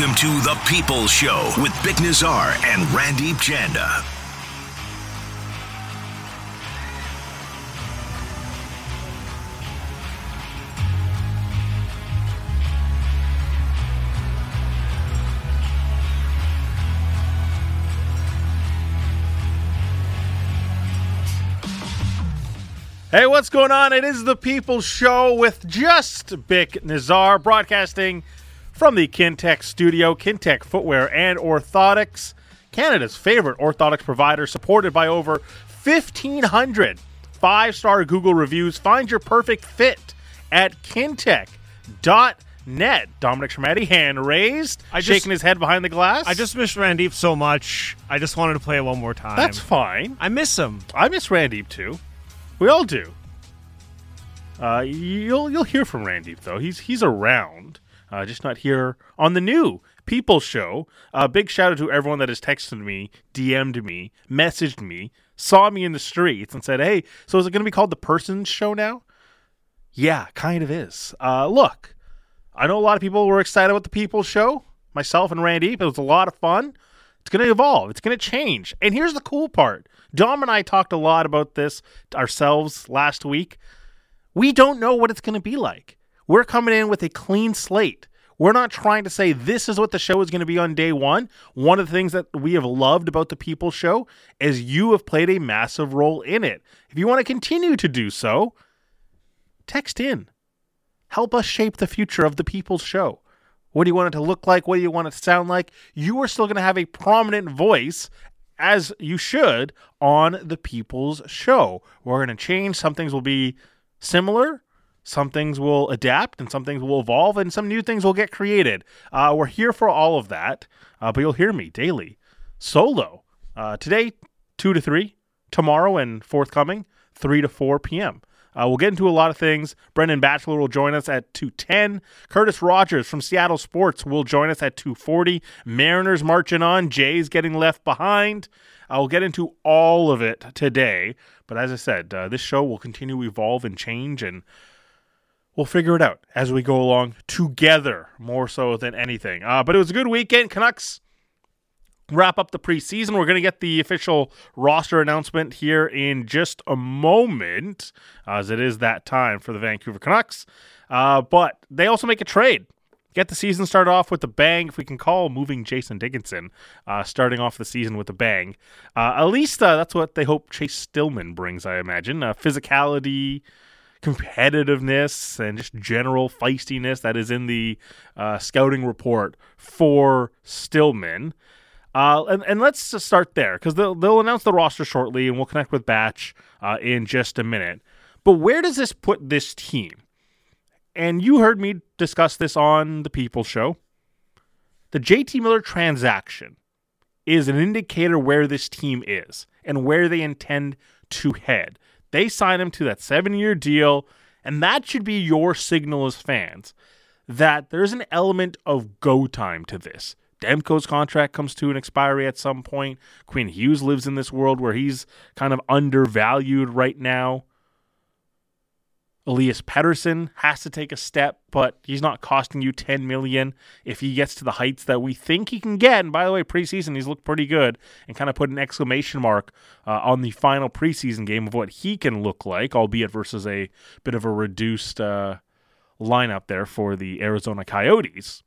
Welcome to The People's Show with Bik Nazar and Randeep Janda. Hey, what's going on? It is the People's Show with just Bik Nazar broadcasting from the Kintec studio. Kintec Footwear and Orthotics, Canada's favorite orthotics provider, supported by over 1,500 five star Google reviews. Find your perfect fit at kintec.net. Dominic Sramaty, hand raised, I just- shaking his head behind the glass. I just miss Randeep so much. I just wanted to play it one more time. That's fine. I miss him. I miss Randeep too. We all do. Uh, you'll you'll hear from Randeep though. He's he's around, uh, just not here on the new People Show. Uh, big shout out to everyone that has texted me, DM'd me, messaged me, saw me in the streets, and said, "Hey, so is it going to be called the Person's Show now?" Yeah, kind of is. Uh, look, I know a lot of people were excited about the People's Show. Myself and Randy, it was a lot of fun. It's going to evolve. It's going to change. And here's the cool part. Dom and I talked a lot about this ourselves last week. We don't know what it's going to be like. We're coming in with a clean slate. We're not trying to say this is what the show is going to be on day one. One of the things that we have loved about the People Show is you have played a massive role in it. If you want to continue to do so, text in. Help us shape the future of the People's Show. What do you want it to look like? What do you want it to sound like? You are still going to have a prominent voice, as you should, on the People's Show. We're going to change. Some things will be similar, some things will adapt, and some things will evolve, and some new things will get created. Uh, we're here for all of that, uh, but you'll hear me daily, solo. Uh, today, 2 to 3. Tomorrow and forthcoming, 3 to 4 p.m. Uh, we'll get into a lot of things. Brendan Batchelor will join us at 210. Curtis Rogers from Seattle Sports will join us at 240. Mariners marching on. Jays getting left behind. I'll get into all of it today. But as I said, uh, this show will continue to evolve and change, and we'll figure it out as we go along together, more so than anything. Uh, but it was a good weekend. Canucks wrap up the preseason. We're going to get the official roster announcement here in just a moment, as it is that time for the Vancouver Canucks. Uh, but they also make a trade. Get the season started off with a bang, if we can call moving Jason Dickinson, uh, starting off the season with a bang. Uh, at least uh, that's what they hope Chase Stillman brings, I imagine. Uh, physicality, competitiveness, and just general feistiness that is in the uh, scouting report for Stillman. Uh, and, and let's just start there because they'll, they'll announce the roster shortly and we'll connect with Batch uh, in just a minute. But where does this put this team? And you heard me discuss this on the People Show. The JT Miller transaction is an indicator where this team is and where they intend to head. They sign him to that seven year deal, and that should be your signal as fans that there's an element of go time to this. Demko's contract comes to an expiry at some point. Quinn Hughes lives in this world where he's kind of undervalued right now. Elias Pettersson has to take a step, but he's not costing you 10 million if he gets to the heights that we think he can get. And by the way, preseason he's looked pretty good and kind of put an exclamation mark uh, on the final preseason game of what he can look like, albeit versus a bit of a reduced uh, lineup there for the Arizona Coyotes.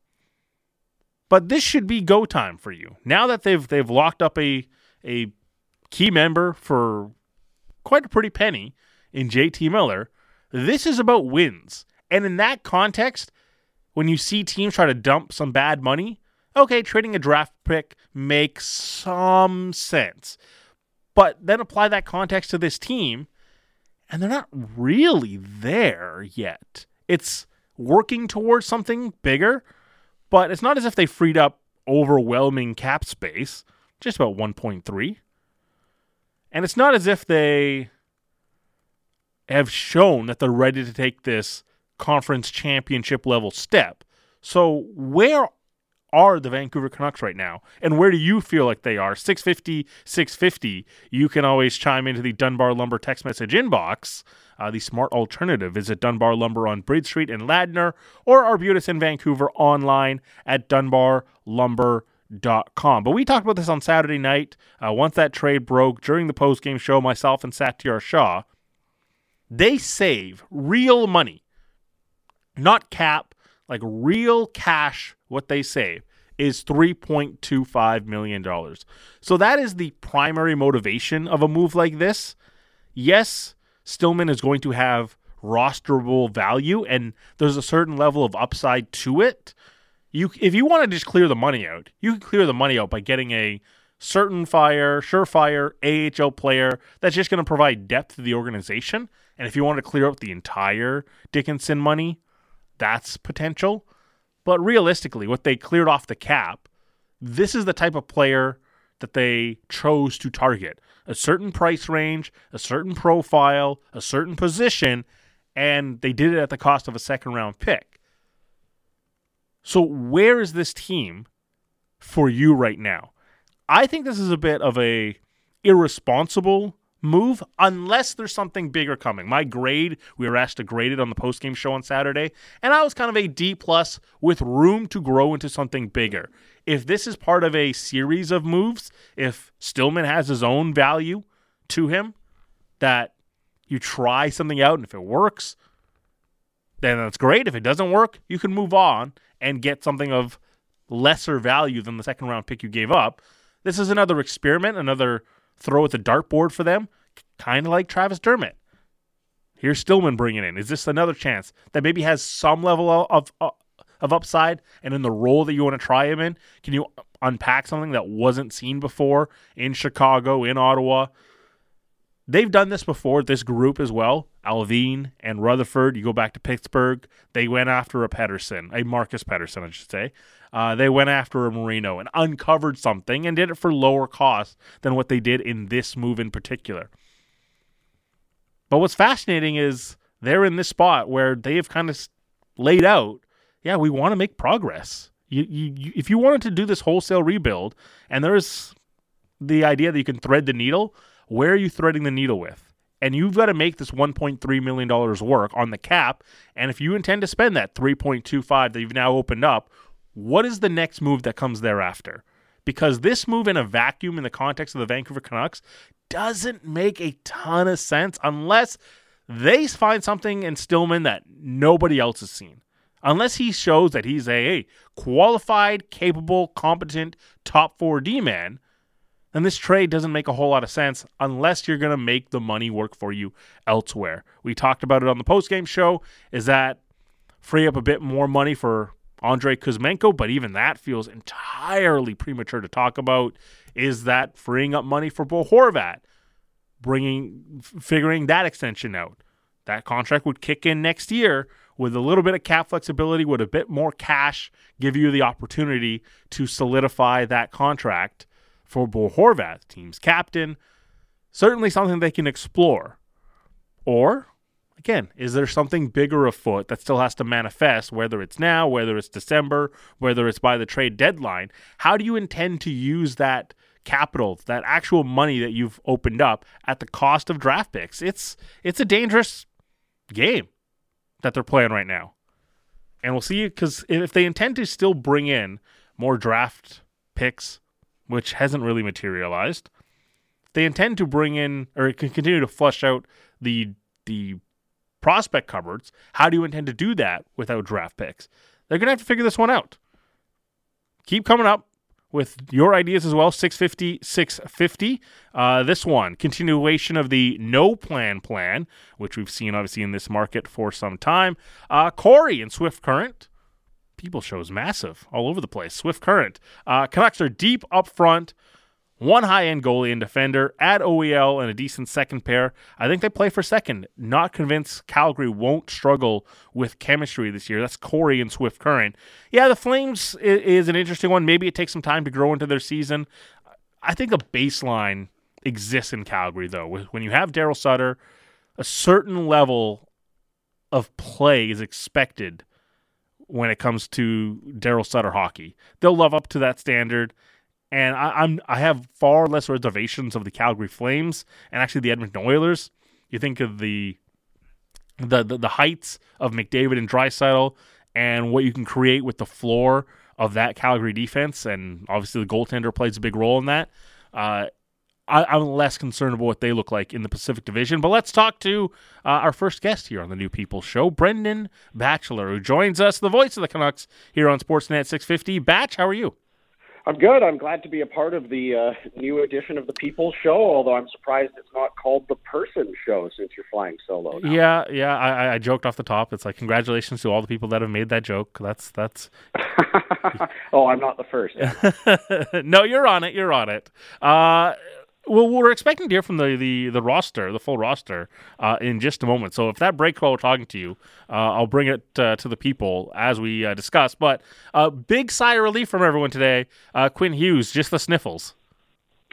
But this should be go time for you. Now that they've they've locked up a a key member for quite a pretty penny in JT Miller, this is about wins. And in that context, when you see teams try to dump some bad money, okay, trading a draft pick makes some sense. But then apply that context to this team, and they're not really there yet. It's working towards something bigger, but it's not as if they freed up overwhelming cap space, just about 1.3. And it's not as if they have shown that they're ready to take this conference championship level step. So, where are the Vancouver Canucks right now? And where do you feel like they are? 650, 650. You can always chime into the Dunbar Lumber text message inbox. Uh, the smart alternative is at Dunbar Lumber on Bridge Street in Ladner or Arbutus in Vancouver online at dunbarlumber.com. But we talked about this on Saturday night. Uh, once that trade broke during the post-game show, myself and Satiar Shah, they save real money, not cap, like real cash, what they save is $3.25 million. So that is the primary motivation of a move like this. Yes, Stillman is going to have rosterable value and there's a certain level of upside to it. You if you want to just clear the money out, you can clear the money out by getting a certain fire, surefire AHL player that's just going to provide depth to the organization. And if you want to clear out the entire Dickinson money, that's potential. But realistically, what they cleared off the cap, this is the type of player that they chose to target a certain price range, a certain profile, a certain position, and they did it at the cost of a second round pick. So, where is this team for you right now? I think this is a bit of a irresponsible move unless there's something bigger coming. My grade, we were asked to grade it on the postgame show on Saturday, and I was kind of a D plus with room to grow into something bigger. If this is part of a series of moves, if Stillman has his own value to him, that you try something out and if it works, then that's great. If it doesn't work, you can move on and get something of lesser value than the second round pick you gave up. This is another experiment, another throw at the dartboard for them, kind of like Travis Dermott. Here's Stillman bringing in. Is this another chance that maybe has some level of, of, of upside and in the role that you want to try him in? Can you unpack something that wasn't seen before in Chicago, in Ottawa? They've done this before, this group as well. Allvin and Rutherford. You go back to Pittsburgh, they went after a Pettersson, a Marcus Pettersson, I should say. Uh, they went after a Marino and uncovered something and did it for lower cost than what they did in this move in particular. But what's fascinating is they're in this spot where they have kind of laid out, yeah, we want to make progress. You, you, you, if you wanted to do this wholesale rebuild, and there's the idea that you can thread the needle, where are you threading the needle with? And you've got to make this $1.3 million work on the cap. And if you intend to spend that 3.25 that you've now opened up, what is the next move that comes thereafter? Because this move in a vacuum in the context of the Vancouver Canucks doesn't make a ton of sense unless they find something in Stillman that nobody else has seen. Unless he shows that he's a, a qualified, capable, competent top four D man, then this trade doesn't make a whole lot of sense unless you're going to make the money work for you elsewhere. We talked about it on the postgame show. Is that free up a bit more money for Andrei Kuzmenko, but even that feels entirely premature to talk about. Is that freeing up money for Bo Horvat? Bringing, figuring that extension out. That contract would kick in next year with a little bit of cap flexibility, with a bit more cash, give you the opportunity to solidify that contract for Bo Horvat, team's captain. Certainly something they can explore. Or Again, is there something bigger afoot that still has to manifest, whether it's now, whether it's December, whether it's by the trade deadline? How do you intend to use that capital, that actual money that you've opened up at the cost of draft picks? It's it's a dangerous game that they're playing right now. And we'll see because if they intend to still bring in more draft picks, which hasn't really materialized, they intend to bring in or continue to flush out the the prospect cupboards. How do you intend to do that without draft picks? They're going to have to figure this one out. Keep coming up with your ideas as well. 650, 650. Uh, this one, continuation of the no plan plan, which we've seen obviously in this market for some time. Uh, Corey and Swift Current. People shows massive all over the place. Swift Current. Uh, Canucks are deep up front one high end goalie and defender, add OEL and a decent second pair. I think they play for second. Not convinced Calgary won't struggle with chemistry this year. That's Corey and Swift Current. Yeah, the Flames is an interesting one. Maybe it takes some time to grow into their season. I think a baseline exists in Calgary, though. When you have Daryl Sutter, a certain level of play is expected when it comes to Daryl Sutter hockey. They'll love up to that standard. And I, am I have far less reservations of the Calgary Flames and actually the Edmonton Oilers. You think of the the the, the heights of McDavid and Draisaitl and what you can create with the floor of that Calgary defense, and obviously the goaltender plays a big role in that. Uh, I, am less concerned about what they look like in the Pacific Division. But let's talk to uh, our first guest here on the New People Show, Brendan Batchelor, who joins us, the voice of the Canucks here on Sportsnet 650. Batch, how are you? I'm good. I'm glad to be a part of the uh, new edition of the People Show. Although I'm surprised it's not called the Person Show since you're flying solo. Now. Yeah, yeah. I, I joked off the top. It's like congratulations to all the people that have made that joke. That's that's. oh, I'm not the first. no, you're on it. You're on it. Uh, well, we're expecting to hear from the, the, the roster, the full roster, uh, in just a moment. So if that break while we're talking to you, uh, I'll bring it uh, to the people as we uh, discuss. But uh, big sigh of relief from everyone today. Uh, Quinn Hughes, just the sniffles.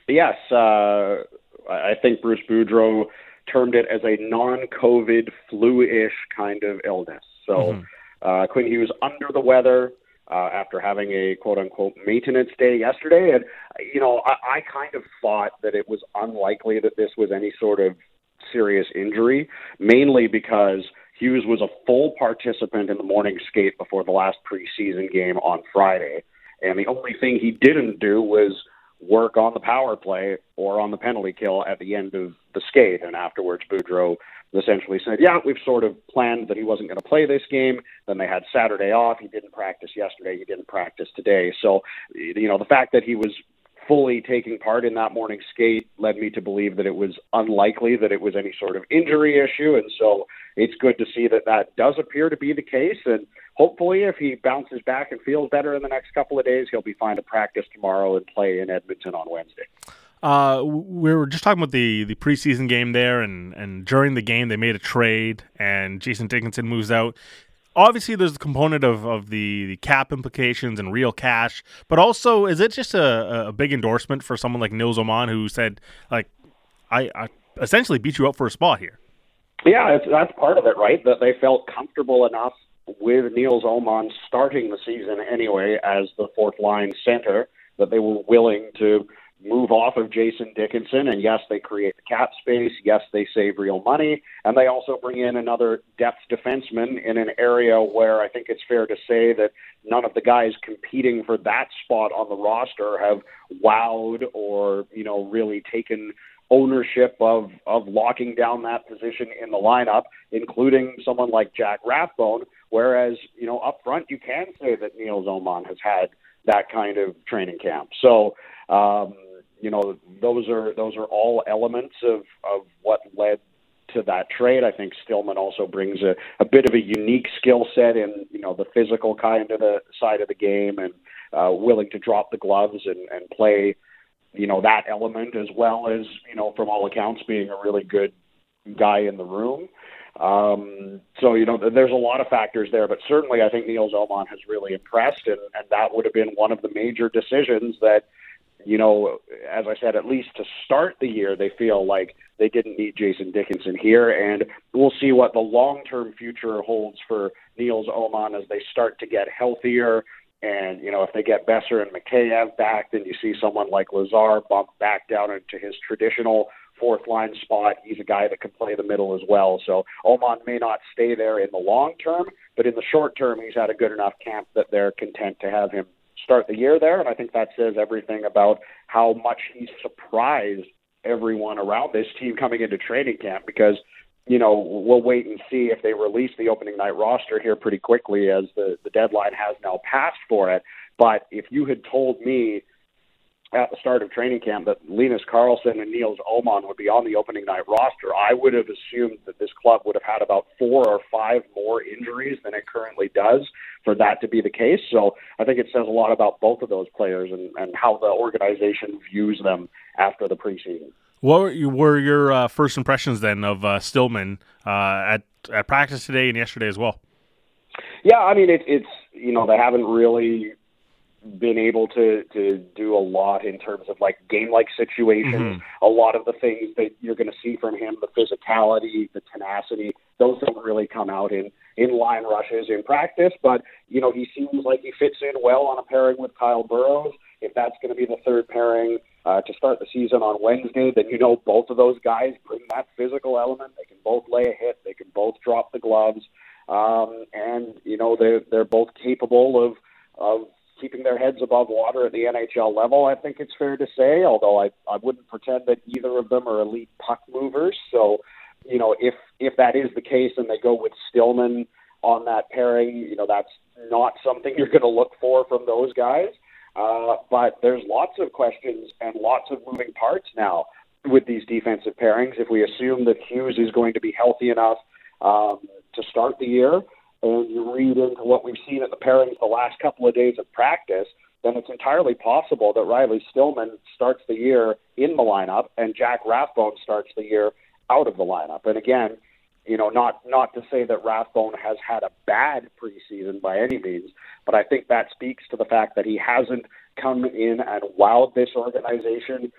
Yes, I think Bruce Boudreau termed it as a non-COVID flu-ish kind of illness. So mm-hmm. Quinn Hughes under the weather uh, after having a quote unquote maintenance day yesterday. And, you know, I, I kind of thought that it was unlikely that this was any sort of serious injury, mainly because Hughes was a full participant in the morning skate before the last preseason game on Friday. And the only thing he didn't do was work on the power play or on the penalty kill at the end of the skate. And afterwards, Boudreau essentially said, yeah, we've sort of planned that he wasn't going to play this game. Then they had Saturday off. He didn't practice yesterday. He didn't practice today. So, you know, the fact that he was fully taking part in that morning skate led me to believe that it was unlikely that it was any sort of injury issue. And so it's good to see that that does appear to be the case. And hopefully, if he bounces back and feels better in the next couple of days, he'll be fine to practice tomorrow and play in Edmonton on Wednesday. Uh, we were just talking about the, the preseason game there, and, and during the game they made a trade, and Jason Dickinson moves out. Obviously, there's the component of, of the, the cap implications and real cash, but also is it just a, a big endorsement for someone like Nils Åman who said like I, I essentially beat you up for a spot here? Yeah, that's part of it, right? That they felt comfortable enough with Nils Åman starting the season anyway as the fourth line center that they were willing to move off of Jason Dickinson. And yes, they create the cap space. Yes, they save real money. And they also bring in another depth defenseman in an area where I think it's fair to say that none of the guys competing for that spot on the roster have wowed or, you know, really taken ownership of of locking down that position in the lineup, including someone like Jack Rathbone. Whereas, you know, up front you can say that Nils Åman has had that kind of training camp. So um, you know, those are those are all elements of of what led to that trade. I think Stillman also brings a, a bit of a unique skill set in you know the physical kind of the side of the game and uh, willing to drop the gloves and, and play you know that element as well as you know from all accounts being a really good guy in the room. Um, so you know there's a lot of factors there, but certainly I think Nils Åman has really impressed, and, and that would have been one of the major decisions that you know, as I said, at least to start the year, they feel like they didn't need Jason Dickinson here, and we'll see what the long-term future holds for Nils Åman as they start to get healthier. And you know, if they get Boeser and Mikheyev back, then you see someone like Lazar bump back down into his traditional fourth line spot. He's a guy that can play the middle as well. So Åman may not stay there in the long term, but in the short term, he's had a good enough camp that they're content to have him start the year there. And I think that says everything about how much he's surprised everyone around this team coming into training camp because you know, we'll wait and see if they release the opening night roster here pretty quickly as the, the deadline has now passed for it. But if you had told me at the start of training camp that Linus Karlsson and Nils Åman would be on the opening night roster, I would have assumed that this club would have had about four or five more injuries than it currently does for that to be the case. So I think it says a lot about both of those players and, and how the organization views them after the preseason. What were your uh, first impressions then of uh, Stillman uh, at at practice today and yesterday as well? Yeah, I mean it, it's you know they haven't really been able to to do a lot in terms of like game like situations. Mm-hmm. A lot of the things that you're going to see from him, the physicality, the tenacity, those don't really come out in in line rushes in practice, but you know he seems like he fits in well on a pairing with Kyle Burroughs. If that's going to be the third pairing uh, to start the season on Wednesday, then you know both of those guys bring that physical element. They can both lay a hit. They can both drop the gloves, um, and you know they're they're both capable of of keeping their heads above water at the NHL level. I think it's fair to say, although I I wouldn't pretend that either of them are elite puck movers. So, you know, if if that is the case and they go with Stillman on that pairing, you know, that's not something you're going to look for from those guys. Uh, but there's lots of questions and lots of moving parts now with these defensive pairings. If we assume that Hughes is going to be healthy enough um, to start the year, and you read into what we've seen at the pairings the last couple of days of practice, then it's entirely possible that Riley Stillman starts the year in the lineup and Jack Rathbone starts the year out of the lineup. And again, you know, not not to say that Rathbone has had a bad preseason by any means, but I think that speaks to the fact that he hasn't come in and wowed this organization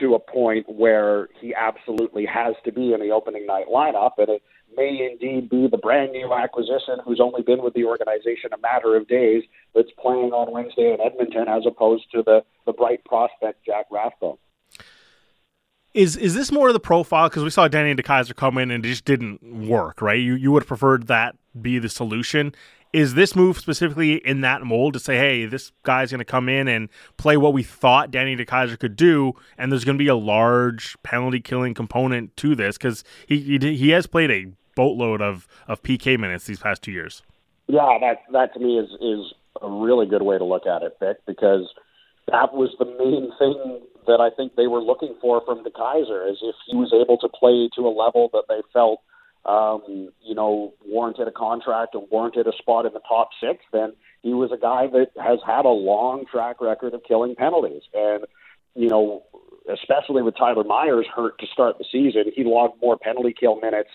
to a point where he absolutely has to be in the opening night lineup. And it may indeed be the brand new acquisition who's only been with the organization a matter of days that's playing on Wednesday in Edmonton as opposed to the, the bright prospect Jack Rathbone. Is is this more of the profile? Because we saw Danny DeKeyser come in and it just didn't work, right? You you would have preferred that be the solution. Is this move specifically in that mold to say, hey, this guy's going to come in and play what we thought Danny DeKeyser could do, and there's going to be a large penalty killing component to this because he, he he has played a boatload of, of PK minutes these past two years. Yeah, that that to me is is a really good way to look at it, Vic, because that was the main thing that I think they were looking for from DeKeyser, is if he was able to play to a level that they felt, um, you know, warranted a contract and warranted a spot in the top six, then he was a guy that has had a long track record of killing penalties. And, you know, especially with Tyler Myers hurt to start the season, he logged more penalty kill minutes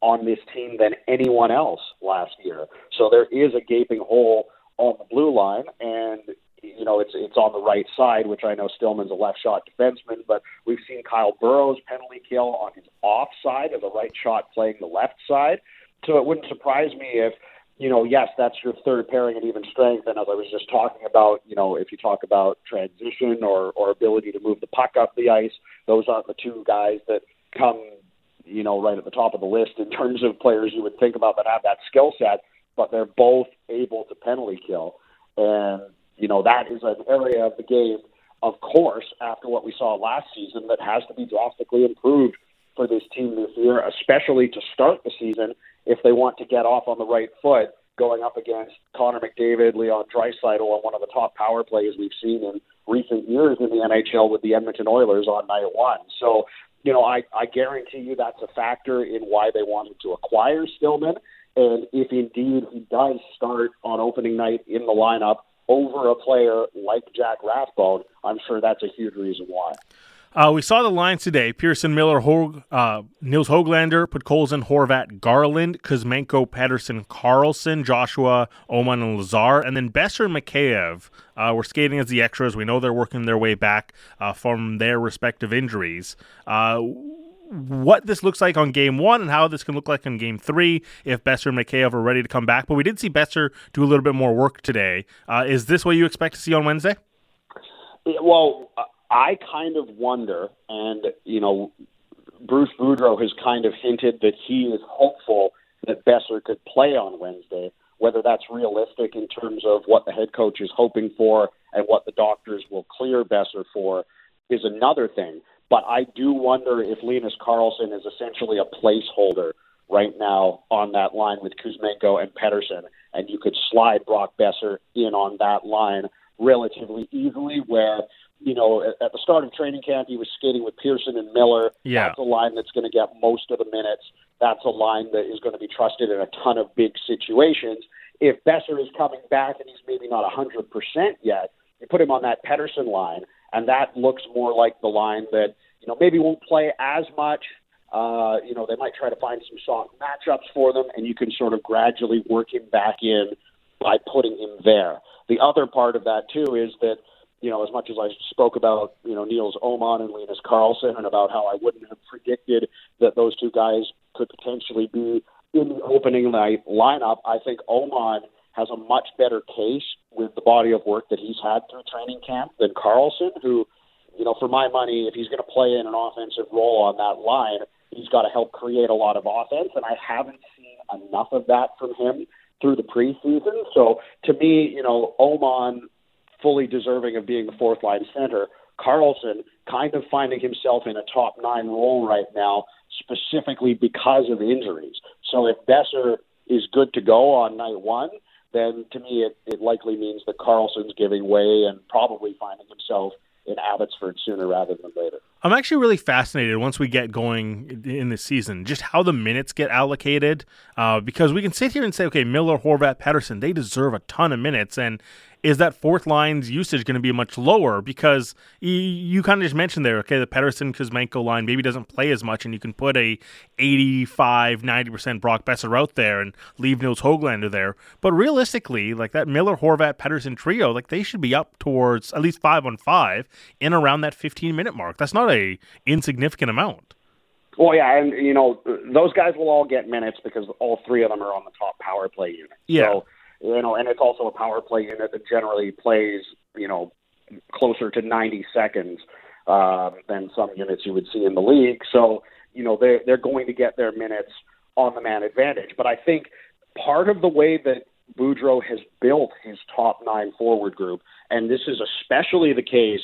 on this team than anyone else last year. So there is a gaping hole on the blue line, and you know, it's it's on the right side, which I know Stillman's a left shot defenseman, but we've seen Kyle Burroughs penalty kill on his off side as a right shot playing the left side. So it wouldn't surprise me if, you know, yes, that's your third pairing at even strength. And as I was just talking about, you know, if you talk about transition or, or ability to move the puck up the ice, those aren't the two guys that come, you know, right at the top of the list in terms of players you would think about that have that skill set, but they're both able to penalty kill. And you know, that is an area of the game, of course, after what we saw last season, that has to be drastically improved for this team this year, especially to start the season if they want to get off on the right foot going up against Connor McDavid, Leon Draisaitl on one of the top power plays we've seen in recent years in the NHL with the Edmonton Oilers on night one. So, you know, I, I guarantee you that's a factor in why they wanted to acquire Stillman. And if indeed he does start on opening night in the lineup, over a player like Jack Rathbone, I'm sure that's a huge reason why. Uh, we saw the lines today: Pearson, Miller, Hog, uh, Nils Hoglander, Podkolzin, Horvat, Garland, Kuzmenko, Pettersson, Karlsson, Joshua, Åman, and Lazar, and then Boeser and Mikheyev uh, were skating as the extras. We know they're working their way back uh, from their respective injuries. Uh, what this looks like on game one and how this can look like on game three if Boeser and Mikheyev are ready to come back. But we did see Boeser do a little bit more work today. Uh, is this what you expect to see on Wednesday? Well, I kind of wonder, and, you know, Bruce Boudreau has kind of hinted that he is hopeful that Boeser could play on Wednesday. Whether that's realistic in terms of what the head coach is hoping for and what the doctors will clear Boeser for is another thing. But I do wonder if Linus Karlsson is essentially a placeholder right now on that line with Kuzmenko and Pettersson, and you could slide Brock Boeser in on that line relatively easily. Where you know at the start of training camp he was skating with Pearson and Miller. Yeah. That's a line that's going to get most of the minutes. That's a line that is going to be trusted in a ton of big situations. If Boeser is coming back and he's maybe not a 100% yet, you put him on that Pettersson line and that looks more like the line that you know maybe won't play as much. Uh, you know, they might try to find some soft matchups for them, and you can sort of gradually work him back in by putting him there. The other part of that too is that you know, as much as I spoke about, you know, Nils Åman and Linus Karlsson and about how I wouldn't have predicted that those two guys could potentially be in the opening night lineup, I think Åman has a much better case with the body of work that he's had through training camp than Karlsson, who, you know, for my money, if he's going to play in an offensive role on that line, he's got to help create a lot of offense, and I haven't seen enough of that from him through the preseason. So to me, you know, Åman fully deserving of being the fourth line center. Karlsson kind of finding himself in a top nine role right now, specifically because of injuries. So if Boeser is good to go on night one, then to me it, it likely means that Karlsson's giving way and probably finding himself in Abbotsford sooner rather than later. I'm actually really fascinated once we get going in the season, just how the minutes get allocated. Uh, because we can sit here and say, okay, Miller, Horvat, Pettersson, they deserve a ton of minutes, and is that fourth line's usage going to be much lower? Because you, you kind of just mentioned there, okay, the Pettersson Kuzmenko line maybe doesn't play as much, and you can put a 85, 90% Brock Boeser out there and leave Nils Hoglander there. But realistically, like that Miller, Horvat, Pettersson trio, like they should be up towards at least five on five in around that 15 minute mark. That's not a insignificant amount. Well, yeah, and you know those guys will all get minutes because all three of them are on the top power play unit. Yeah. So, you know, and it's also a power play unit that generally plays, you know, closer to 90 seconds uh, than some units you would see in the league. So, you know, they're they're going to get their minutes on the man advantage. But I think part of the way that Boudreau has built his top nine forward group, and this is especially the case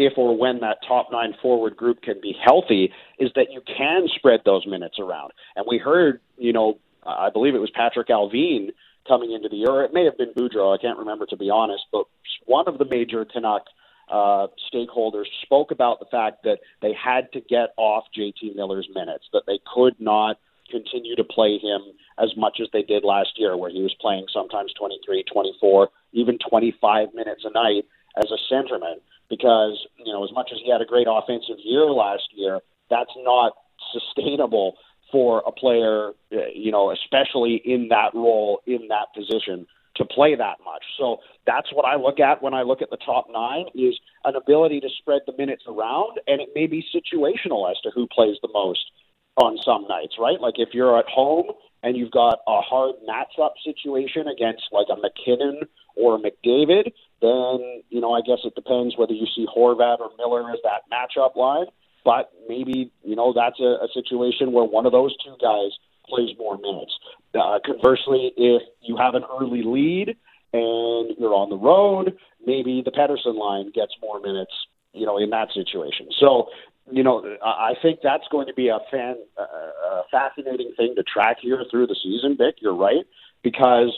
if or when that top nine forward group can be healthy, is that you can spread those minutes around. And we heard, you know, I believe it was Patrik Allvin coming into the year, it may have been Boudreau, I can't remember to be honest, but one of the major Canuck uh, stakeholders spoke about the fact that they had to get off JT Miller's minutes, that they could not continue to play him as much as they did last year, where he was playing sometimes 23, 24, even 25 minutes a night as a centerman, because, you know, as much as he had a great offensive year last year, that's not sustainable for a player, uh, you know, especially in that role, in that position, to play that much. So that's what I look at when I look at the top nine is an ability to spread the minutes around, and it may be situational as to who plays the most on some nights, right? Like if you're at home and you've got a hard matchup situation against like a MacKinnon or a McDavid, then you know I guess it depends whether you see Horvat or Miller as that matchup line. But maybe you know that's a, a situation where one of those two guys plays more minutes. Uh, conversely, if you have an early lead and you're on the road, maybe the Pettersson line gets more minutes. You know, in that situation. So you know, I think that's going to be a fan, uh, fascinating thing to track here through the season. Vic, you're right, because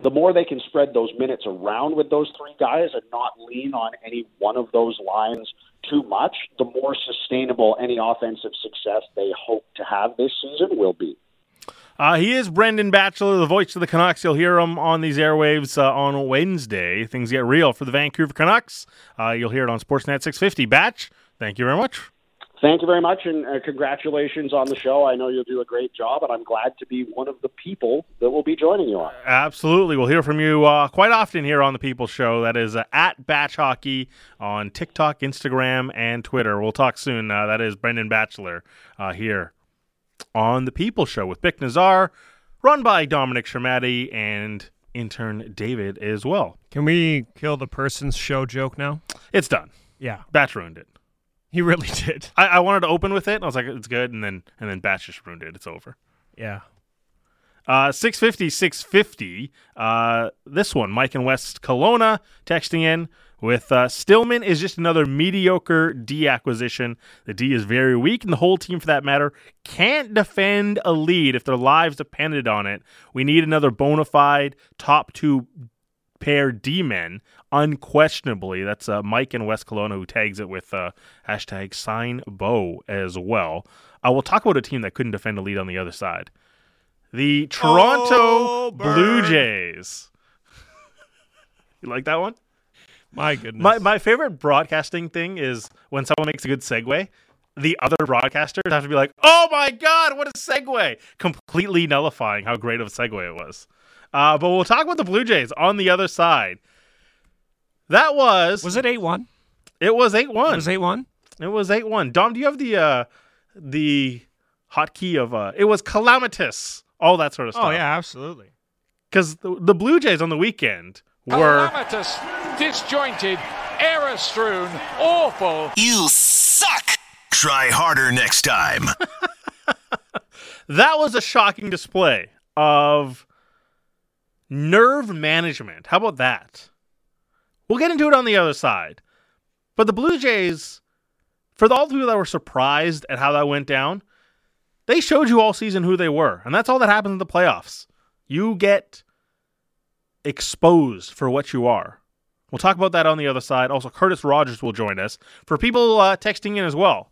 the more they can spread those minutes around with those three guys and not lean on any one of those lines too much, the more sustainable any offensive success they hope to have this season will be. Uh, he is Brendan Batchelor, the voice of the Canucks. You'll hear him on these airwaves uh, on Wednesday. Things get real for the Vancouver Canucks. Uh, you'll hear it on Sportsnet 650. Batch, thank you very much. Thank you very much, and uh, congratulations on the show. I know you'll do a great job, and I'm glad to be one of the people that will be joining you on. Absolutely. We'll hear from you uh, quite often here on the People Show. That is uh, at Batch Hockey on TikTok, Instagram, and Twitter. We'll talk soon. Uh, that is Brendan Batchelor uh, here on the People Show with Bik Nazar, run by Dominic Sramaty and intern David as well. Can we kill the person's show joke now? It's done. Yeah, Batch ruined it. He really did. I, I wanted to open with it. And I was like, it's good, and then and then Batch just ruined it. It's over. Yeah. Uh, 650, 650. Uh, this one, Mike and West Kelowna texting in with uh, Stillman is just another mediocre D acquisition. The D is very weak, and the whole team, for that matter, can't defend a lead if their lives depended on it. We need another bona fide top two pair D men, unquestionably. That's uh, Mike and West Kelowna who tags it with uh, hashtag sign Bo as well. I will talk about a team that couldn't defend a lead on the other side. The Toronto Oh, Blue. Jays. you like that one? My goodness. My my favorite broadcasting thing is when someone makes a good segue, the other broadcasters have to be like, "Oh my god, what a segue!" Completely nullifying how great of a segue it was. Uh, but we'll talk about the Blue Jays on the other side. That was was it eight one? it was eight one. It was eight one. It was eight one. Dom, do you have the uh, the hotkey of uh, it was calamitous all that sort of stuff. Oh yeah, absolutely. because the, the Blue Jays on the weekend were Calamitous, disjointed, error strewn, awful. You suck. Try harder next time. that was a shocking display of nerve management. How about that? We'll get into it on the other side. But the Blue Jays, for all the people that were surprised at how that went down, they showed you all season who they were. And that's all that happens in the playoffs. You get exposed for what you are. We'll talk about that on the other side. Also, Curtis Rogers will join us. For people uh, texting in as well,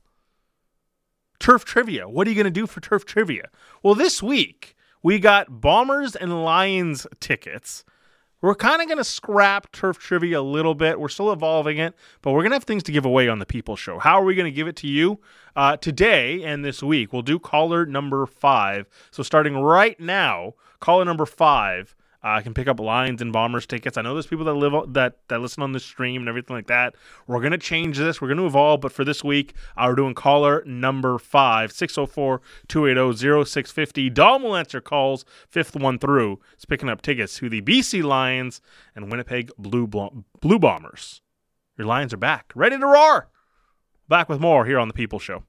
turf trivia. What are you going to do for turf trivia? Well, this week we got Bombers and Lions tickets. We're kind of going to scrap turf trivia a little bit. We're still evolving it, but we're going to have things to give away on the People Show. How are we going to give it to you uh, today and this week? We'll do caller number five. So starting right now, caller number five uh, can pick up Lions and Bombers tickets. I know there's people that live that that listen on the stream and everything like that. We're gonna change this. We're gonna evolve. But for this week, uh, we're doing caller number five, 604-280-0650. Dom will answer calls fifth one through. It's picking up tickets to the BC Lions and Winnipeg Blue Blue Bombers. Your Lions are back, ready to roar. Back with more here on the People Show.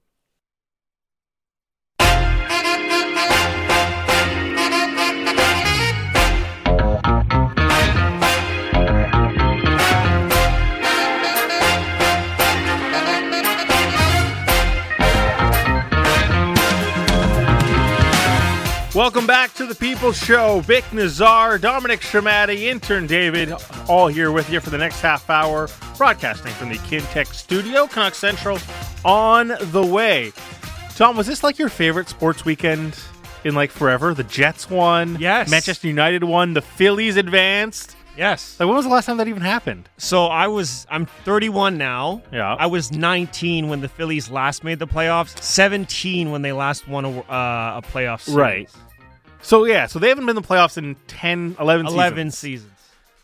Welcome back to the People Show. Bik Nazar, Dominic Sramaty, intern David, all here with you for the next half hour, broadcasting from the Kintec studio, Canuck Central, on the way. Tom, was this like your favorite sports weekend in like forever? The Jets won, Yes. Manchester United won, the Phillies advanced. Yes. Like, when was the last time that even happened? So I was I'm 31 now. Yeah. I was 19 when the Phillies last made the playoffs. 17 when they last won a, uh, a playoff series. Right. So yeah, so they haven't been in the playoffs in 10, 11, 11 seasons. seasons.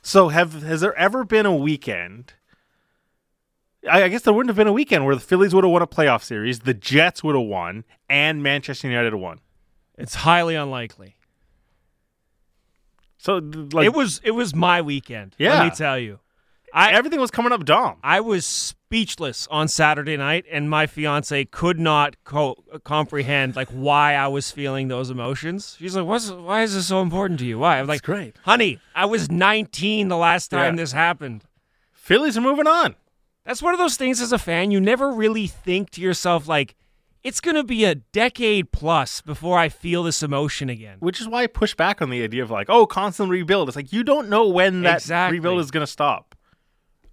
So have has there ever been a weekend? I, I guess there wouldn't have been a weekend where the Phillies would have won a playoff series, the Jets would have won, and Manchester United won. It's highly unlikely. So like it was it was my weekend. Yeah. Let me tell you. I everything was coming up Dom. I was speechless on Saturday night, and my fiance could not co- comprehend like why I was feeling those emotions. She's like, "What's? Why is this so important to you? Why?" I'm like, great. honey, I was 19 the last time Yeah. this happened." Phillies are moving on. That's one of those things as a fan you never really think to yourself like, "It's going to be a decade plus before I feel this emotion again." Which is why I push back on the idea of like, oh, constant rebuild. It's like you don't know when that Exactly. rebuild is going to stop.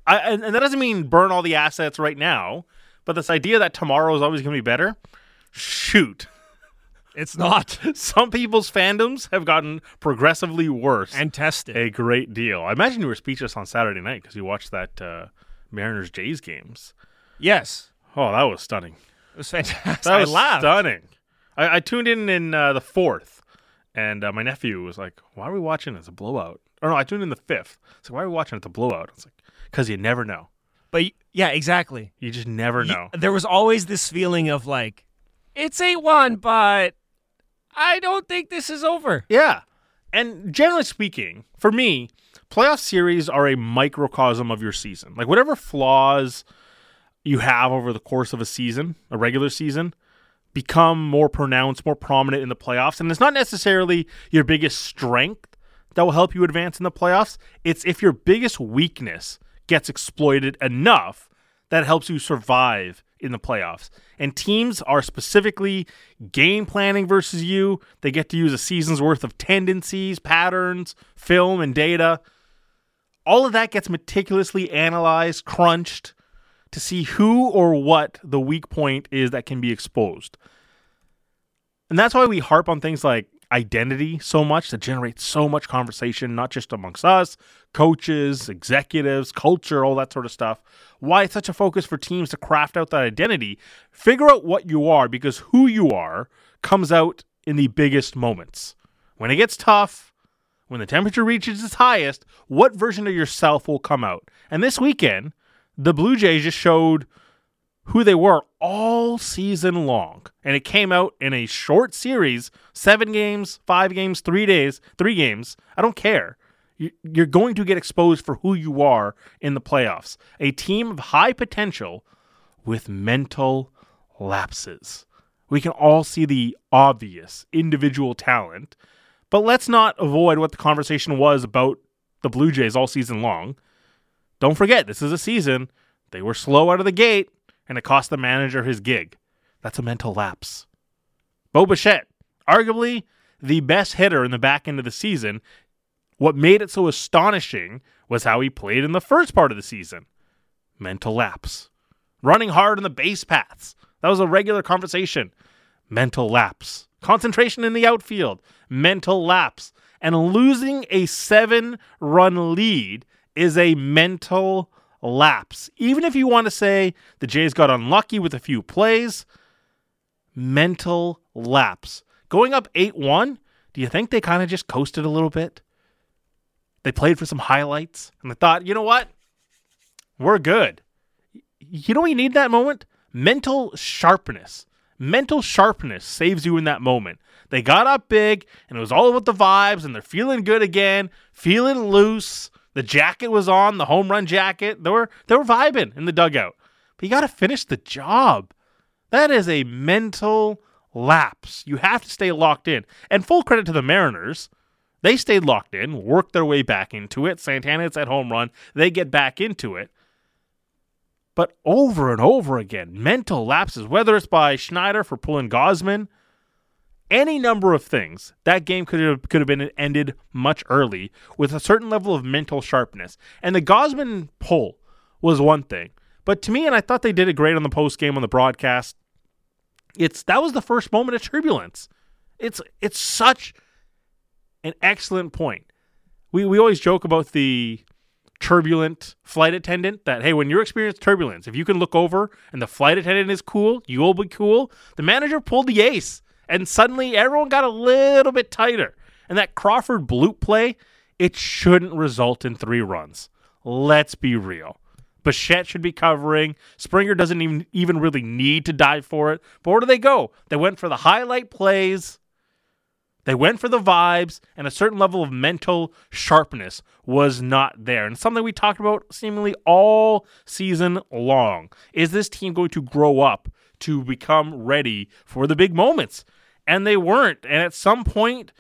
I, and, and that doesn't mean burn all the assets right now, but this idea that tomorrow is always going to be better, shoot. It's not Some people's fandoms have gotten progressively worse and tested. a great deal. I imagine you were speechless on Saturday night because you watched that uh, Mariners Jays games. Yes, Oh, that was stunning. It was fantastic. That was I laughed. stunning. I, I tuned in in uh, the fourth, and uh, my nephew was like, "Why are we watching? It's a blowout." Or no, I tuned in the fifth. So why are we watching? It's a blowout. It's like because you never know. But y- yeah, exactly. You just never know. there was always this feeling of like, it's 8 1, but I don't think this is over. Yeah. And generally speaking, for me, playoff series are a microcosm of your season. Like whatever flaws you have over the course of a season, a regular season, become more pronounced, more prominent in the playoffs. And it's not necessarily your biggest strength that will help you advance in the playoffs. It's if your biggest weakness gets exploited enough that helps you survive in the playoffs. And teams are specifically game planning versus you. They get to use a season's worth of tendencies, patterns, film, and data. All of that gets meticulously analyzed, crunched to see who or what the weak point is that can be exposed. And that's why we harp on things like identity so much that generates so much conversation, not just amongst us, coaches, executives, culture, all that sort of stuff. Why it's such a focus for teams to craft out that identity, figure out what you are, because who you are comes out in the biggest moments. When it gets tough, when the temperature reaches its highest, what version of yourself will come out? And this weekend, the Blue Jays just showed who they were all season long. And it came out in a short series, seven games, five games, three days, three games. I don't care. You're going to get exposed for who you are in the playoffs. A team of high potential with mental lapses. We can all see the obvious individual talent, but let's not avoid what the conversation was about the Blue Jays all season long. Don't forget, this is a season. They were slow out of the gate, and it cost the manager his gig. That's a mental lapse. Bo Bichette, arguably the best hitter in the back end of the season. What made it so astonishing was how he played in the first part of the season. Mental lapse. Running hard on the base paths. That was a regular conversation. Mental lapse. Concentration in the outfield. Mental lapse. And losing a seven run lead is a mental lapse. Even if you want to say the Jays got unlucky with a few plays, mental lapse. Going up 8 1, do you think they kind of just coasted a little bit? They played for some highlights and they thought, you know what? We're good. You know what you need that moment? Mental sharpness. Mental sharpness saves you in that moment. They got up big and it was all about the vibes and they're feeling good again, feeling loose. The jacket was on, the home run jacket. They were they were vibing in the dugout. But you got to finish the job. That is a mental lapse. You have to stay locked in. And full credit to the Mariners. They stayed locked in, worked their way back into it. Santana hits that home run. They get back into it. But over and over again, mental lapses, whether it's by Schneider for pulling Gausman, any number of things. That game could have could have been ended much early with a certain level of mental sharpness. And the Gausman pull was one thing. But to me, and I thought they did it great on the post game on the broadcast, it's that was the first moment of turbulence. It's it's such an excellent point. We we always joke about the turbulent flight attendant that hey when you experience turbulence if you can look over and the flight attendant is cool you'll be cool the manager pulled the ace and suddenly everyone got a little bit tighter. And that Crawford bloop play, it shouldn't result in three runs. Let's be real. Bichette should be covering. Springer doesn't even even really need to dive for it. But where do they go? They went for the highlight plays. They went for the vibes, and a certain level of mental sharpness was not there. And something we talked about seemingly all season long. Is this team going to grow up to become ready for the big moments? and they weren't. And at some point,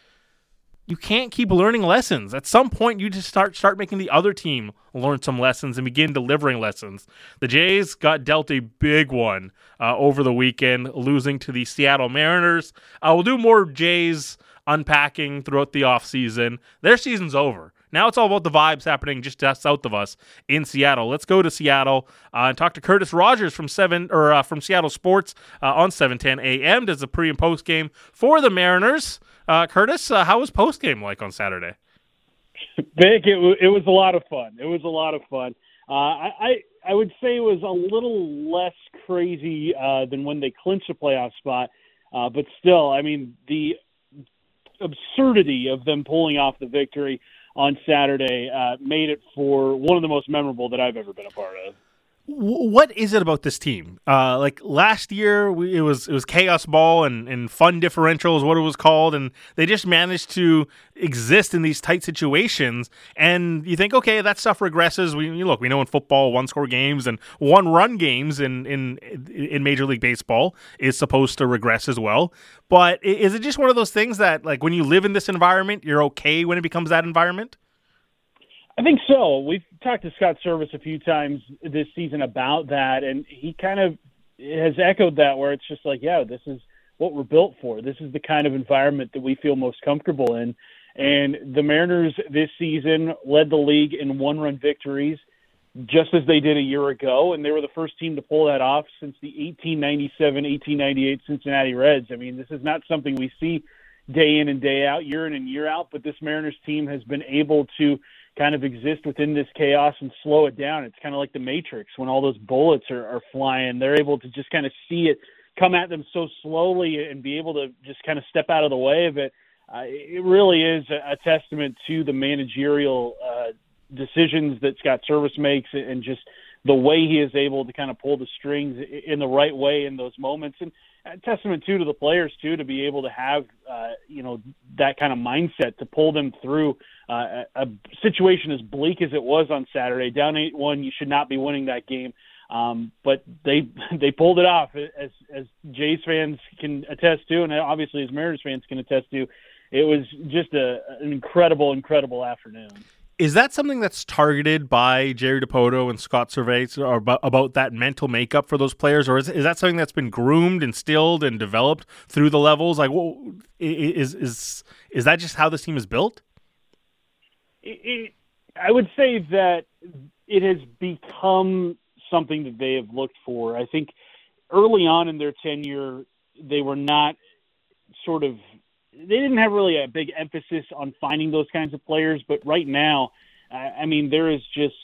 you can't keep learning lessons. At some point, you just start start making the other team learn some lessons and begin delivering lessons. The Jays got dealt a big one uh, over the weekend, losing to the Seattle Mariners. Uh, we'll do more Jays unpacking throughout the offseason. Their season's over. Now it's all about the vibes happening just south of us in Seattle. Let's go to Seattle uh, and talk to Curtis Rogers from seven or uh, from Seattle Sports uh, on 7:10 a.m. Does the pre and post game for the Mariners. Uh, Curtis, uh, how was post game like on Saturday? Bik, it, w- it was a lot of fun. It was a lot of fun. Uh, I, I I would say it was a little less crazy than when they clinched a playoff spot, but still, I mean the absurdity of them pulling off the victory on Saturday uh, made it for one of the most memorable that I've ever been a part of what is it about this team? Uh, like last year, we, it was it was chaos ball and, and fun differential is what it was called, and they just managed to exist in these tight situations. And you think, okay, that stuff regresses. We look, we know in football, one score games and one run games in in in Major League Baseball is supposed to regress as well. But is it just one of those things that like when you live in this environment, you're okay when it becomes that environment? I think so. We've talked to Scott Servais a few times this season about that, and he kind of has echoed that where it's just like, yeah, this is what we're built for. This is the kind of environment that we feel most comfortable in. And the Mariners this season led the league in one run victories, just as they did a year ago. And they were the first team to pull that off since the 1897 1898 Cincinnati Reds. I mean, this is not something we see day in and day out, year in and year out, but this Mariners team has been able to kind of exist within this chaos and slow it down. It's kind of like the Matrix when all those bullets are, are flying. They're able to just kind of see it come at them so slowly and be able to just kind of step out of the way of it. Uh, it really is a, testament to the managerial uh, decisions that Scott Servais makes and just the way he is able to kind of pull the strings in the right way in those moments, and testament too to the players too to be able to have uh, you know that kind of mindset to pull them through uh, a situation as bleak as it was on Saturday. Down eight one, you should not be winning that game. Um, but they they pulled it off, as as Jays fans can attest to, and obviously as Mariners fans can attest to. It was just a, an incredible, incredible afternoon. Is that something that's targeted by Jerry Dipoto and Scott or about, about that mental makeup for those players, or is, is that something that's been groomed, and instilled, and developed through the levels? Like, well, is is is that just how this team is built? It, it, I would say that it has become something that they have looked for. I think early on in their tenure, they were not sort of they didn't have really a big emphasis on finding those kinds of players, but right now, I mean, there is just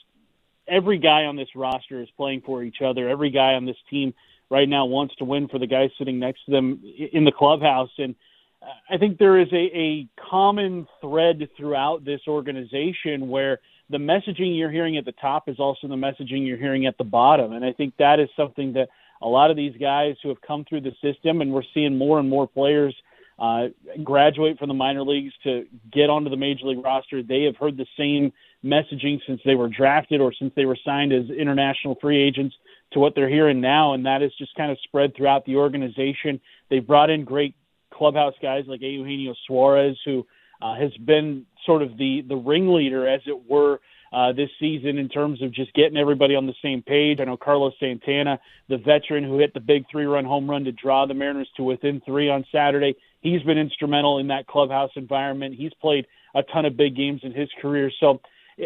every guy on this roster is playing for each other. Every guy on this team right now wants to win for the guy sitting next to them in the clubhouse, and uh, I think there is a, a common thread throughout this organization where the messaging you're hearing at the top is also the messaging you're hearing at the bottom, and I think that is something that a lot of these guys who have come through the system, and we're seeing more and more players uh, graduate from the minor leagues to get onto the major league roster. They have heard the same messaging since they were drafted or since they were signed as international free agents to what they're hearing now, and that is just kind of spread throughout the organization. They brought in great clubhouse guys like Eugenio Suarez, who uh, has been sort of the the ringleader, as it were, uh, this season in terms of just getting everybody on the same page. I know Carlos Santana, the veteran who hit the big three run home run to draw the Mariners to within three on Saturday. He's been instrumental in that clubhouse environment. He's played a ton of big games in his career. So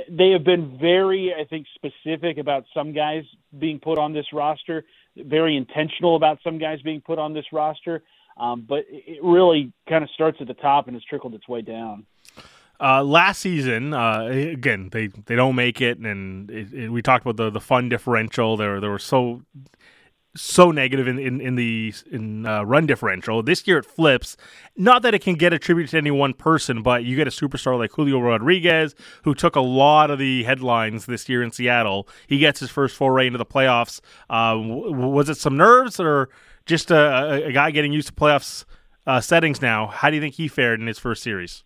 they have been very, I think, specific about some guys being put on this roster, very intentional about some guys being put on this roster. Um, but it really kind of starts at the top and has trickled its way down. Uh, last season, uh, again, they, they don't make it, and it, it, we talked about the, the fun differential. There, there were so so negative in in, in the in uh, run differential. This year it flips. Not that it can get attributed to any one person, but you get a superstar like Julio Rodriguez, who took a lot of the headlines this year in Seattle. He gets his first foray into the playoffs. Uh, was it some nerves or just a, a guy getting used to playoffs uh, settings now? How do you think he fared in his first series?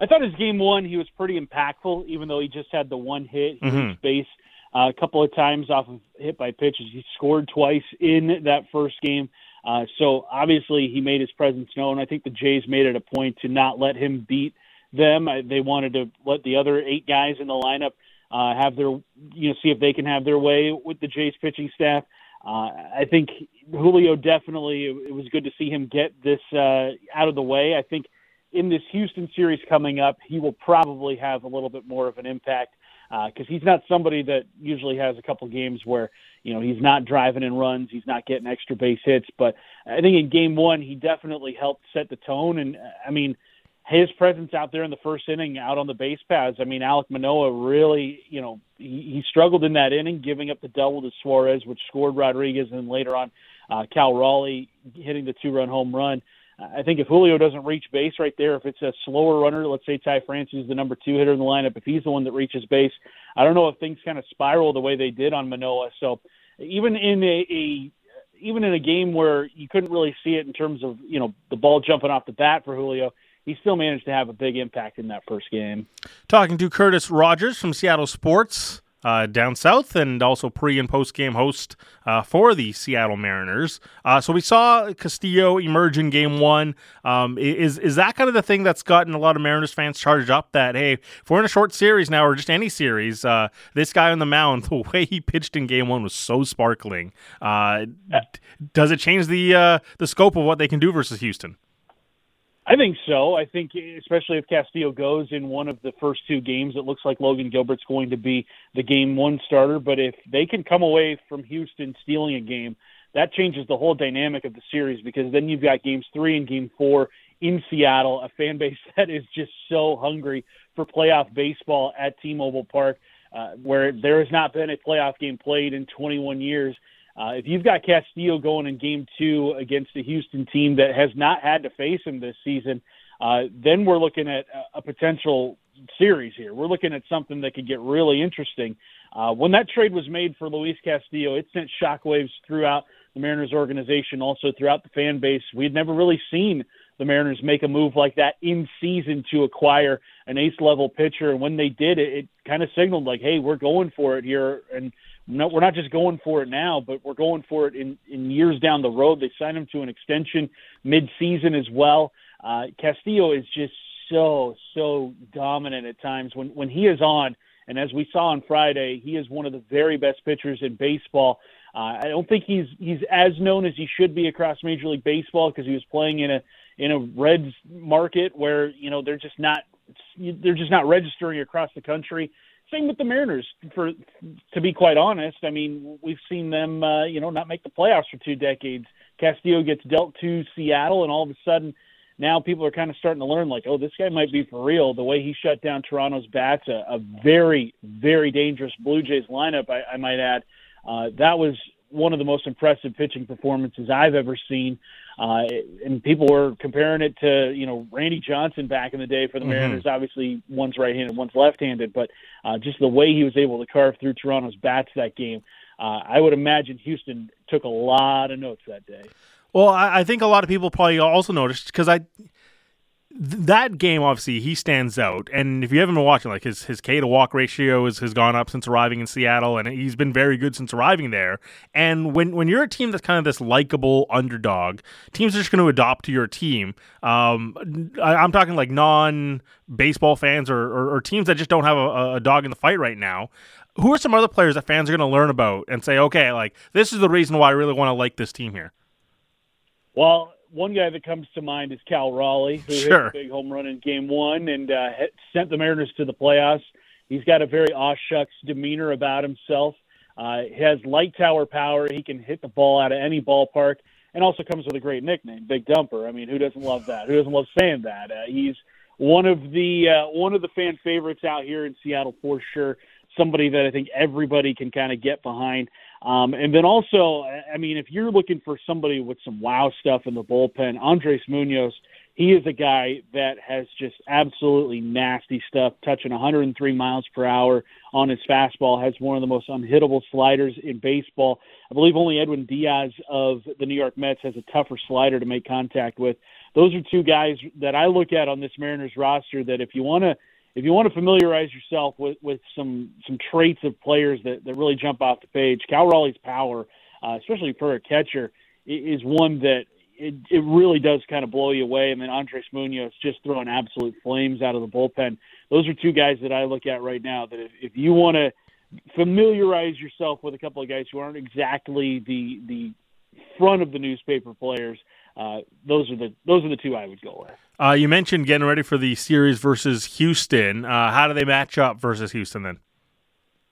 I thought his game one he was pretty impactful, even though he just had the one hit. He mm-hmm. base a couple of times off of hit by pitches. He scored twice in that first game. Uh, so obviously he made his presence known. I think the Jays made it a point to not let him beat them. I, they wanted to let the other eight guys in the lineup uh, have their, you know, see if they can have their way with the Jays pitching staff. Uh, I think Julio definitely. It was good to see him get this uh, out of the way. I think in this Houston series coming up, he will probably have a little bit more of an impact because uh, he's not somebody that usually has a couple games where you know he's not driving in runs, he's not getting extra base hits. But I think in Game One, he definitely helped set the tone. And I mean, his presence out there in the first inning, out on the base paths. I mean, Alek Manoah really, you know, he, he struggled in that inning, giving up the double to Suarez, which scored Rodriguez, and later on, uh, Cal Raleigh hitting the two-run home run. I think if Julio doesn't reach base right there, if it's a slower runner, let's say Ty France is the number two hitter in the lineup, if he's the one that reaches base, I don't know if things kind of spiral the way they did on Manoah. So even in a, a even in a game where you couldn't really see it in terms of you know the ball jumping off the bat for Julio, he still managed to have a big impact in that first game. Talking to Curtis Rogers from Seattle Sports uh, down south and also pre and post game host uh, for the Seattle Mariners. Uh, so we saw Castillo emerge in game one. Um, is is that kind of the thing that's gotten a lot of Mariners fans charged up that, hey, if we're in a short series now or just any series, uh, this guy on the mound, the way he pitched in game one was so sparkling. Uh, does it change the, uh, the scope of what they can do versus Houston? I think so. I think, especially if Castillo goes in one of the first two games, it looks like Logan Gilbert's going to be the game one starter. But if they can come away from Houston stealing a game, that changes the whole dynamic of the series because then you've got games three and game four in Seattle, a fan base that is just so hungry for playoff baseball at T Mobile Park, uh, where there has not been a playoff game played in 21 years. Uh, if you've got Castillo going in game two against a Houston team that has not had to face him this season, uh, then we're looking at a, a potential series here. We're looking at something that could get really interesting. Uh, when that trade was made for Luis Castillo, it sent shockwaves throughout the Mariners organization, also throughout the fan base. We had never really seen the Mariners make a move like that in season to acquire an ace level pitcher. And when they did, it, it kind of signaled like, hey, we're going for it here. And no, we're not just going for it now, but we're going for it in, in years down the road. They signed him to an extension mid season as well. Uh, Castillo is just so, so dominant at times when, when he is on. And as we saw on Friday, he is one of the very best pitchers in baseball. Uh, I don't think he's he's as known as he should be across Major League Baseball because he was playing in a in a Reds market where you know they're just not they're just not registering across the country. Same with the Mariners. For to be quite honest, I mean we've seen them uh, you know not make the playoffs for two decades. Castillo gets dealt to Seattle, and all of a sudden now people are kind of starting to learn like, oh, this guy might be for real. The way he shut down Toronto's bats, a, a very very dangerous Blue Jays lineup, I, I might add. Uh, that was one of the most impressive pitching performances I've ever seen. Uh, and people were comparing it to, you know, Randy Johnson back in the day for the mm-hmm. Mariners. Obviously, one's right-handed, one's left-handed, but uh, just the way he was able to carve through Toronto's bats that game, uh, I would imagine Houston took a lot of notes that day. Well, I, I think a lot of people probably also noticed because I that game obviously he stands out. And if you haven't been watching like his his k to walk ratio is, has gone up since arriving in seattle and he's been very good since arriving there. And when when you're a team that's kind of this likable underdog teams are just going to adopt to your team. Um, I, am talking like non baseball fans or, or, or, teams that just don't have a, a dog in the fight right now. Who are some other players that fans are going to learn about and say okay like this is the reason why i really want to like this team here? Well one guy that comes to mind is Cal Raleigh, who sure. hit a big home run in Game One and uh, sent the Mariners to the playoffs. He's got a very aw shucks demeanor about himself. Uh, he has light tower power. He can hit the ball out of any ballpark, and also comes with a great nickname, Big Dumper. I mean, who doesn't love that? Who doesn't love saying that? Uh, he's one of the uh, one of the fan favorites out here in Seattle for sure. Somebody that I think everybody can kind of get behind. Um, and then also, I mean, if you're looking for somebody with some wow stuff in the bullpen, Andres Munoz, he is a guy that has just absolutely nasty stuff, touching 103 miles per hour on his fastball, has one of the most unhittable sliders in baseball. I believe only Edwin Diaz of the New York Mets has a tougher slider to make contact with. Those are two guys that I look at on this Mariners roster that if you want to if you want to familiarize yourself with, with some some traits of players that, that really jump off the page, Cal Raleigh's power, uh, especially for a catcher, is one that it, it really does kind of blow you away. And then Andres Munoz just throwing absolute flames out of the bullpen. Those are two guys that I look at right now. That if, if you want to familiarize yourself with a couple of guys who aren't exactly the the front of the newspaper players, uh, those are the those are the two I would go with. Uh, you mentioned getting ready for the series versus Houston. Uh, how do they match up versus Houston then?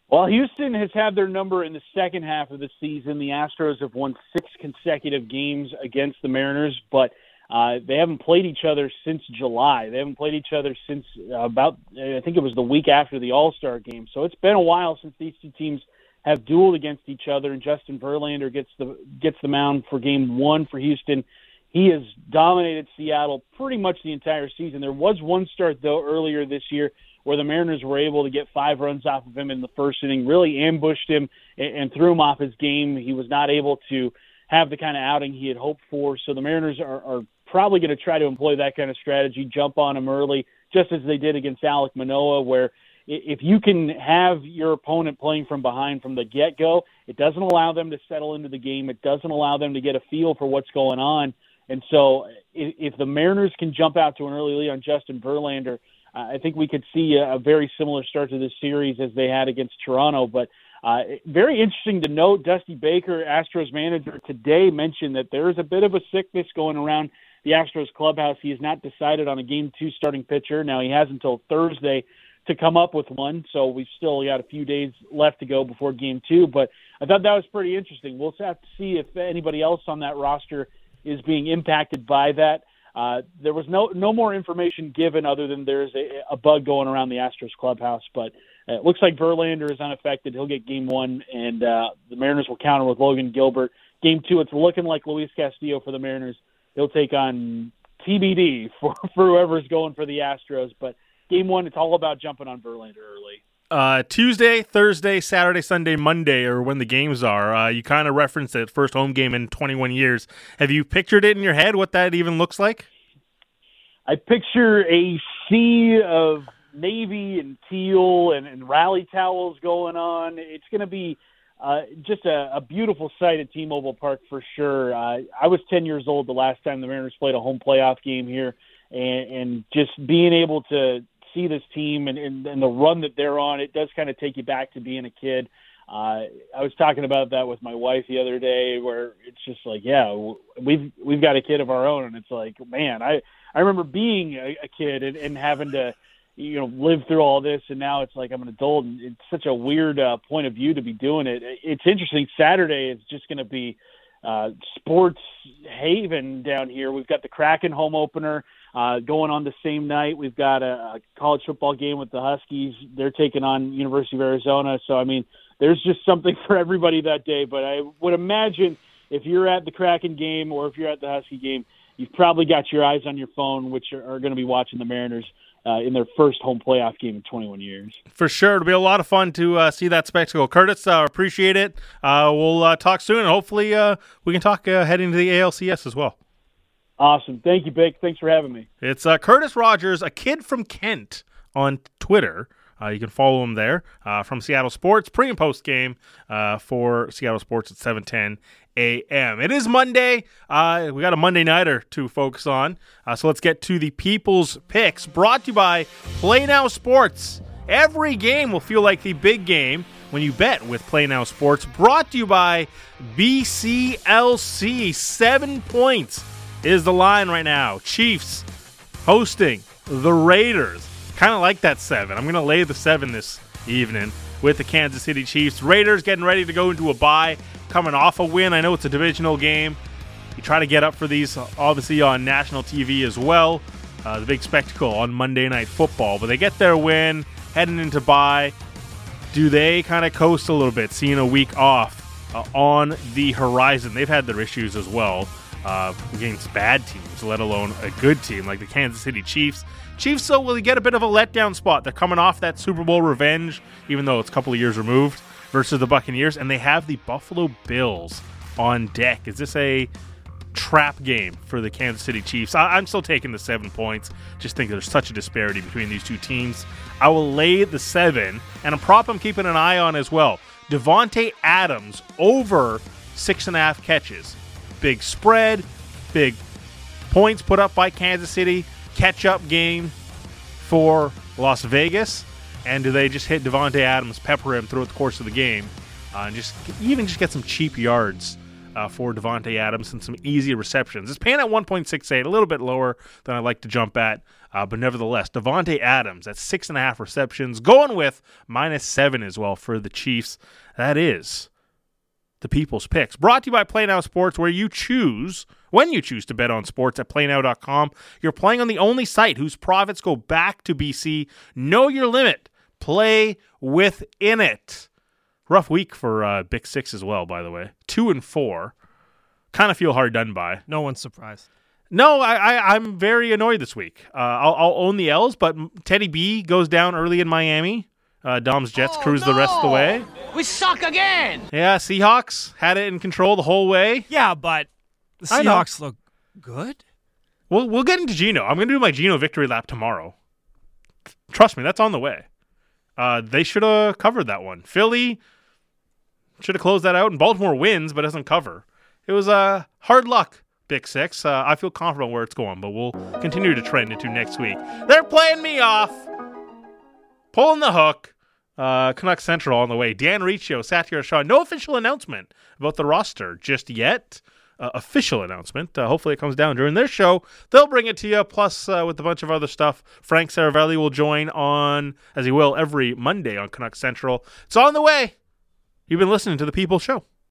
Well, Houston has had their number in the second half of the season. The Astros have won six consecutive games against the Mariners, but uh, they haven't played each other since July. They haven't played each other since uh, about I think it was the week after the All Star game. So it's been a while since these two teams have dueled against each other. And Justin Verlander gets the gets the mound for Game One for Houston he has dominated Seattle pretty much the entire season. There was one start though earlier this year where the Mariners were able to get five runs off of him in the first inning, really ambushed him and, and threw him off his game. He was not able to have the kind of outing he had hoped for. So the Mariners are, are probably going to try to employ that kind of strategy, jump on him early, just as they did against Alek Manoah, where if you can have your opponent playing from behind from the get go, it doesn't allow them to settle into the game. It doesn't allow them to get a feel for what's going on. And so, if, if the Mariners can jump out to an early lead on Justin Verlander, I think we could see a, a very similar start to this series as they had against Toronto. But uh, very interesting to note, Dusty Baker, Astros manager, today mentioned that there is a bit of a sickness going around the Astros clubhouse. He has not decided on a game two starting pitcher. Now he has until Thursday to come up with one, so we've still got a few days left to go before game two. But I thought that was pretty interesting. We'll have to see if anybody else on that roster is being impacted by that. Uh, there was no no more information given other than there's a, a bug going around the Astros clubhouse, but it looks like Verlander is unaffected. He'll get game one, and uh, the Mariners will counter with Logan Gilbert. Game two, it's looking like Luis Castillo for the Mariners. He'll take on TBD for, for whoever's going for the Astros, but game one, it's all about jumping on Verlander early. Uh, Tuesday, Thursday, Saturday, Sunday, Monday or when the games are. Uh, you kind of referenced it, first home game in 21 years. Have you pictured it in your head what that even looks like? I picture a sea of navy and teal and, and rally towels going on. It's going to be uh, just a, a beautiful sight at T-Mobile Park for sure. Uh, I was 10 years old the last time the Mariners played a home playoff game here, and, and just being able to see this team and, and, and the run that they're on, it does kind of take you back to being a kid. Uh, I was talking about that with my wife the other day, where it's just like, yeah, we've we've got a kid of our own, and it's like, man, I I remember being a, a kid and, and having to you know live through all this and now it's like i'm an adult and it's such a weird uh, point of view to be doing it. It's interesting. Saturday is just going to be uh sports haven down here. We've got the kraken home opener uh going on the same night we've got a, a college football game with the huskies they're taking on university of arizona so i mean there's just something for everybody that day but i would imagine if you're at the kraken game or if you're at the husky game you've probably got your eyes on your phone which are, are going to be watching the mariners uh, in their first home playoff game in 21 years. For sure. It'll be a lot of fun to uh, see that spectacle. Curtis, uh, appreciate it. Uh, we'll uh, talk soon, and hopefully uh, we can talk heading to the ALCS as well. Awesome. Thank you, Bik. Thanks for having me. It's Curtis Rogers, a kid from Kent on Twitter. Uh, you can follow him there uh, from Seattle Sports pre and post game uh, for Seattle Sports at 7:10 a.m. It is Monday. Uh, we got a Monday nighter to focus on. Uh, so let's get to the people's picks brought to you by Play Now Sports. Every game will feel like the big game when you bet with Play Now Sports. Brought to you by BCLC. Seven points is the line right now. Chiefs hosting the Raiders. Kind of like that seven. I'm going to lay the seven this evening with the Kansas City Chiefs. Raiders getting ready to go into a bye coming off a win. I know it's a divisional game. You try to get up for these, obviously, on national TV as well. Uh, the big spectacle on Monday Night Football. But they get their win, heading into bye. Do they kind of coast a little bit, seeing a week off uh, on the horizon? They've had their issues as well uh, against bad teams, let alone a good team like the Kansas City Chiefs. Chiefs, though, will get a bit of a letdown spot. They're coming off that Super Bowl revenge, even though it's a couple of years removed versus the Buccaneers, and they have the Buffalo Bills on deck. Is this a trap game for the Kansas City Chiefs? I- am still taking the seven points. Just think there's such a disparity between these two teams. I will lay the seven, and a prop I'm keeping an eye on as well. Davante Adams over six and a half catches. Big spread, big points put up by Kansas City. Catch up game for Las Vegas and do they just hit Davante Adams, pepper him throughout the course of the game, uh, and just even just get some cheap yards uh, for Davante Adams and some easy receptions? It's paying at 1.68, a little bit lower than I like to jump at, uh, but nevertheless, Davante Adams at six and a half receptions, going with minus seven as well for the Chiefs. That is the people's picks. Brought to you by Play Now Sports, where you choose when you choose to bet on sports at playnow.com. You're playing on the only site whose profits go back to BC. Know your limit play within it. Rough week for uh, Big Six as well, by the way. Two and four. Kind of feel hard done by. No one's surprised. No, I, I am very annoyed this week. Uh, I'll, I'll, own the L's, but Teddy B goes down early in Miami. Uh, Dom's Jets oh, cruise no. the rest of the way. We suck again. Yeah, Seahawks had it in control the whole way. Yeah, but the Seahawks look good. We'll we'll get into Geno. I'm going to do my Geno victory lap tomorrow. Trust me, that's on the way. Uh, they should have covered that one. Philly should have closed that out, and Baltimore wins but doesn't cover. It was uh, hard luck, Big Six. Uh, I feel confident where it's going, but we'll continue to trend into next week. They're playing me off, pulling the hook. Uh, Canuck Central on the way. Dan Riccio, Satiar Shah. No official announcement about the roster just yet uh, official announcement. Uh, hopefully, it comes down during their show. They'll bring it to you, plus uh, with a bunch of other stuff. Frank Seravalli will join on, as he will every Monday on Canuck Central. It's on the way. You've been listening to The People Show.